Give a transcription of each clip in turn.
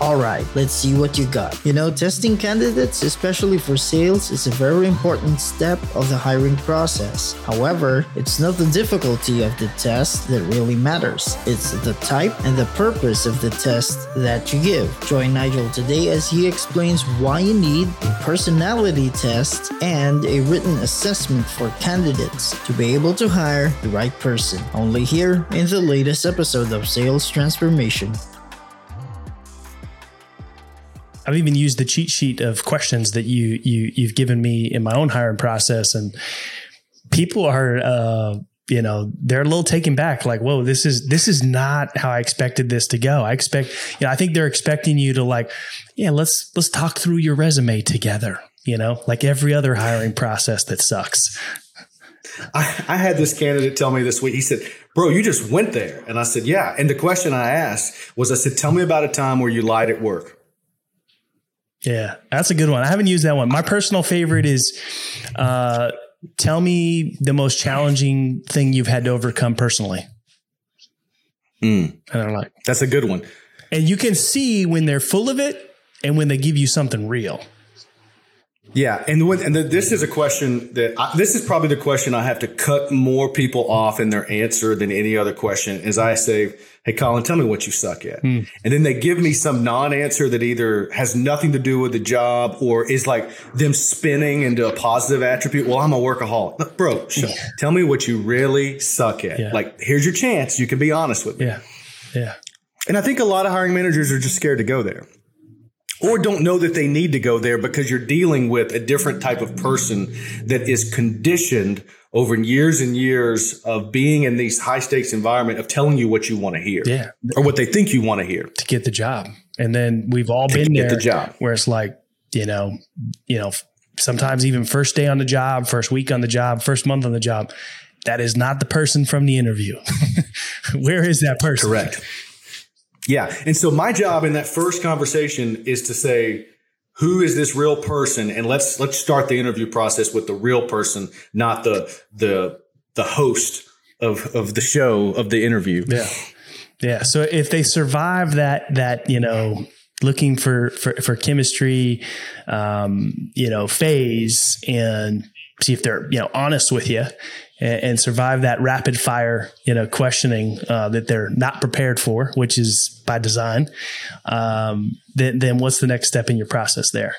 All right, let's see what you got. You know, testing candidates, especially for sales, is a very important step of the hiring process. However, it's not the difficulty of the test that really matters. It's the type and the purpose of the test that you give. Join Nigel today as he explains why you need a personality test and a written assessment for candidates to be able to hire the right person. Only here in the latest episode of Sales Transformation. I've even used the cheat sheet of questions that you you you've given me in my own hiring process, and people are. Uh, you know they're a little taken back like whoa this is this is not how i expected this to go. I expect you know i think they're expecting you to like yeah let's let's talk through your resume together you know like every other hiring process that sucks. I, I had this candidate tell me this week he said bro you just went there. And i said yeah. And the question i asked was i said tell me about a time where you lied at work yeah, that's a good one. I haven't used that one. My personal favorite is uh, tell me the most challenging thing you've had to overcome personally. Mm. And I'm like, that's a good one. And you can see when they're full of it and when they give you something real. Yeah, and when, and the, this is a question that I, this is probably the question I have to cut more people off in their answer than any other question. Is I say, "Hey, Colin, tell me what you suck at," mm. and then they give me some non-answer that either has nothing to do with the job or is like them spinning into a positive attribute. Well, I'm a workaholic, Look, bro. Shut, yeah. Tell me what you really suck at. Yeah. Like, here's your chance. You can be honest with me. Yeah, yeah. And I think a lot of hiring managers are just scared to go there or don't know that they need to go there because you're dealing with a different type of person that is conditioned over years and years of being in these high stakes environment of telling you what you want to hear yeah. or what they think you want to hear. To get the job. And then we've all to been there the job. where it's like you know you know sometimes even first day on the job first week on the job first month on the job that is not the person from the interview. Where is that person? Correct yeah. And so my job in that first conversation is to say, who is this real person? And let's, let's start the interview process with the real person, not the, the, the host of, of the show of the interview. Yeah. Yeah. So if they survive that, that, you know, looking for, for, for chemistry, um, you know, phase and see if they're, you know, honest with you and, and survive that rapid fire, you know, questioning uh, that they're not prepared for, which is by design, um, then, then what's the next step in your process there?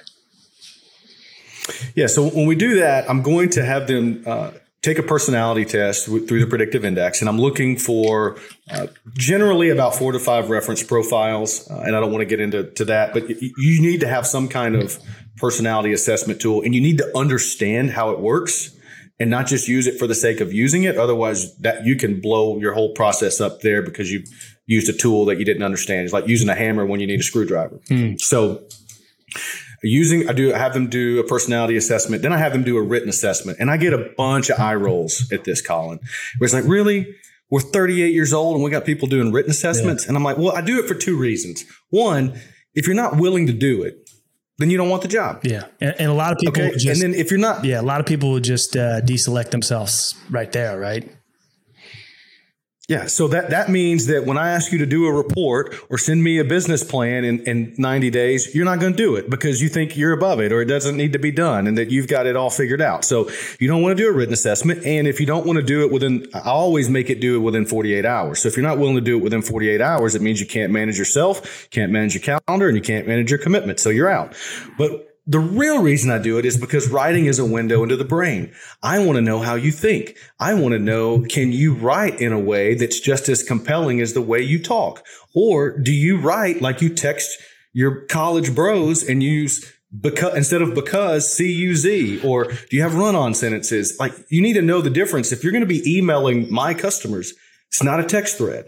Yeah. So when we do that, I'm going to have them uh, take a personality test through the predictive index, and I'm looking for uh, generally about four to five reference profiles. Uh, and I don't want to get into to that, but you, you need to have some kind of personality assessment tool, and you need to understand how it works and not just use it for the sake of using it. Otherwise, that you can blow your whole process up there because you used a tool that you didn't understand. It's like using a hammer when you need a screwdriver. Mm. So using, I do have them do a personality assessment. Then I have them do a written assessment and I get a bunch of eye rolls at this, Colin, where it's like, really? We're 38 years old and we got people doing written assessments. Yeah. And I'm like, well, I do it for two reasons. One, if you're not willing to do it, then you don't want the job. Yeah, and, and a lot of people. Okay, just, and then if you're not, yeah, a lot of people would just uh, deselect themselves right there, right? Yeah. So that, that means that when I ask you to do a report or send me a business plan in, in 90 days, you're not going to do it because you think you're above it or it doesn't need to be done and that you've got it all figured out. So you don't want to do a written assessment. And if you don't want to do it within, I always make it do it within 48 hours. So if you're not willing to do it within 48 hours, it means you can't manage yourself, can't manage your calendar and you can't manage your commitment. So you're out. But the real reason I do it is because writing is a window into the brain. I want to know how you think. I want to know, can you write in a way that's just as compelling as the way you talk? Or do you write like you text your college bros and use because instead of because C U Z or do you have run on sentences? Like you need to know the difference. If you're going to be emailing my customers, it's not a text thread.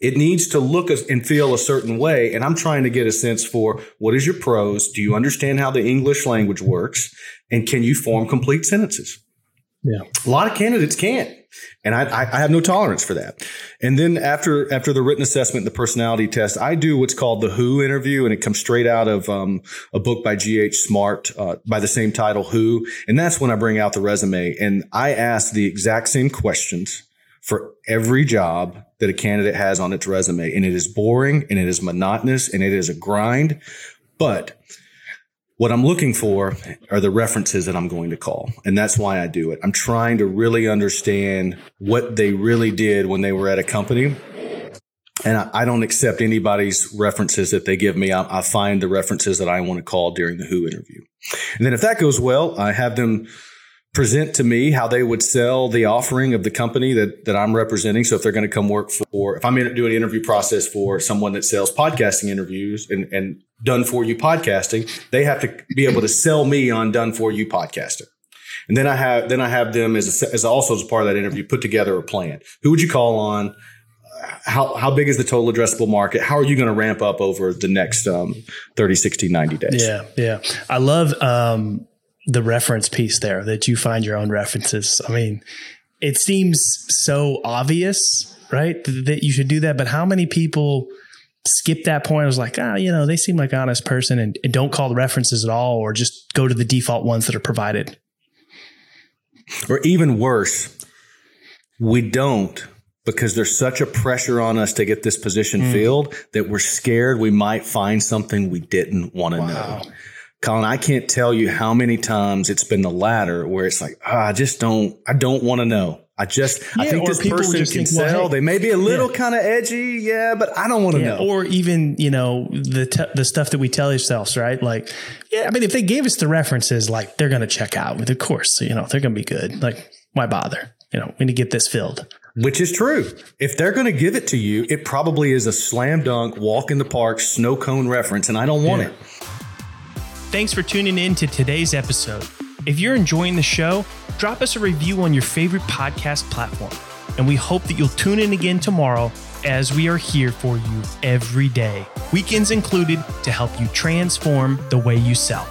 It needs to look and feel a certain way. And I'm trying to get a sense for what is your prose? Do you understand how the English language works? And can you form complete sentences? Yeah. A lot of candidates can't. And I, I, have no tolerance for that. And then after after the written assessment, the personality test, I do what's called the Who interview, and it comes straight out of um, a book by G. H. Smart uh, by the same title, Who. And that's when I bring out the resume and I ask the exact same questions for every job that a candidate has on its resume. And it is boring and it is monotonous and it is a grind. But what I'm looking for are the references that I'm going to call. And that's why I do it. I'm trying to really understand what they really did when they were at a company. And I, I don't accept anybody's references that they give me. I, I find the references that I want to call during the Who interview. And then if that goes well, I have them present to me how they would sell the offering of the company that, that I'm representing. So if they're going to come work for, if I'm in, doing an interview process for someone that sells podcasting interviews and, and done for you podcasting, they have to be able to sell me on done for you podcasting. And then I have, then I have them as, a, as also as part of that interview, put together a plan. Who would you call on? How, how big is the total addressable market? How are you going to ramp up over the next um, 30, 60, 90 days? Yeah. Yeah. I love, um, the reference piece there that you find your own references. I mean, it seems so obvious, right? That you should do that. But how many people skip that point? I was like, ah, oh, you know, they seem like honest person and, and don't call the references at all, or just go to the default ones that are provided. Or even worse, we don't because there's such a pressure on us to get this position mm. filled that we're scared we might find something we didn't want to wow. know. Colin, I can't tell you how many times it's been the latter where it's like, oh, I just don't, I don't want to know. I just, yeah, I think this person can think, sell. Well, hey, they may be a little yeah. kind of edgy, yeah, but I don't want to yeah, know. Or even, you know, the te- the stuff that we tell ourselves, right? Like, yeah, I mean, if they gave us the references, like they're going to check out with, of course, you know, they're going to be good. Like, why bother? You know, we need to get this filled. Which is true. If they're going to give it to you, it probably is a slam dunk, walk in the park, snow cone reference, and I don't want it. Thanks for tuning in to today's episode. If you're enjoying the show, drop us a review on your favorite podcast platform. And we hope that you'll tune in again tomorrow as we are here for you every day, weekends included, to help you transform the way you sell.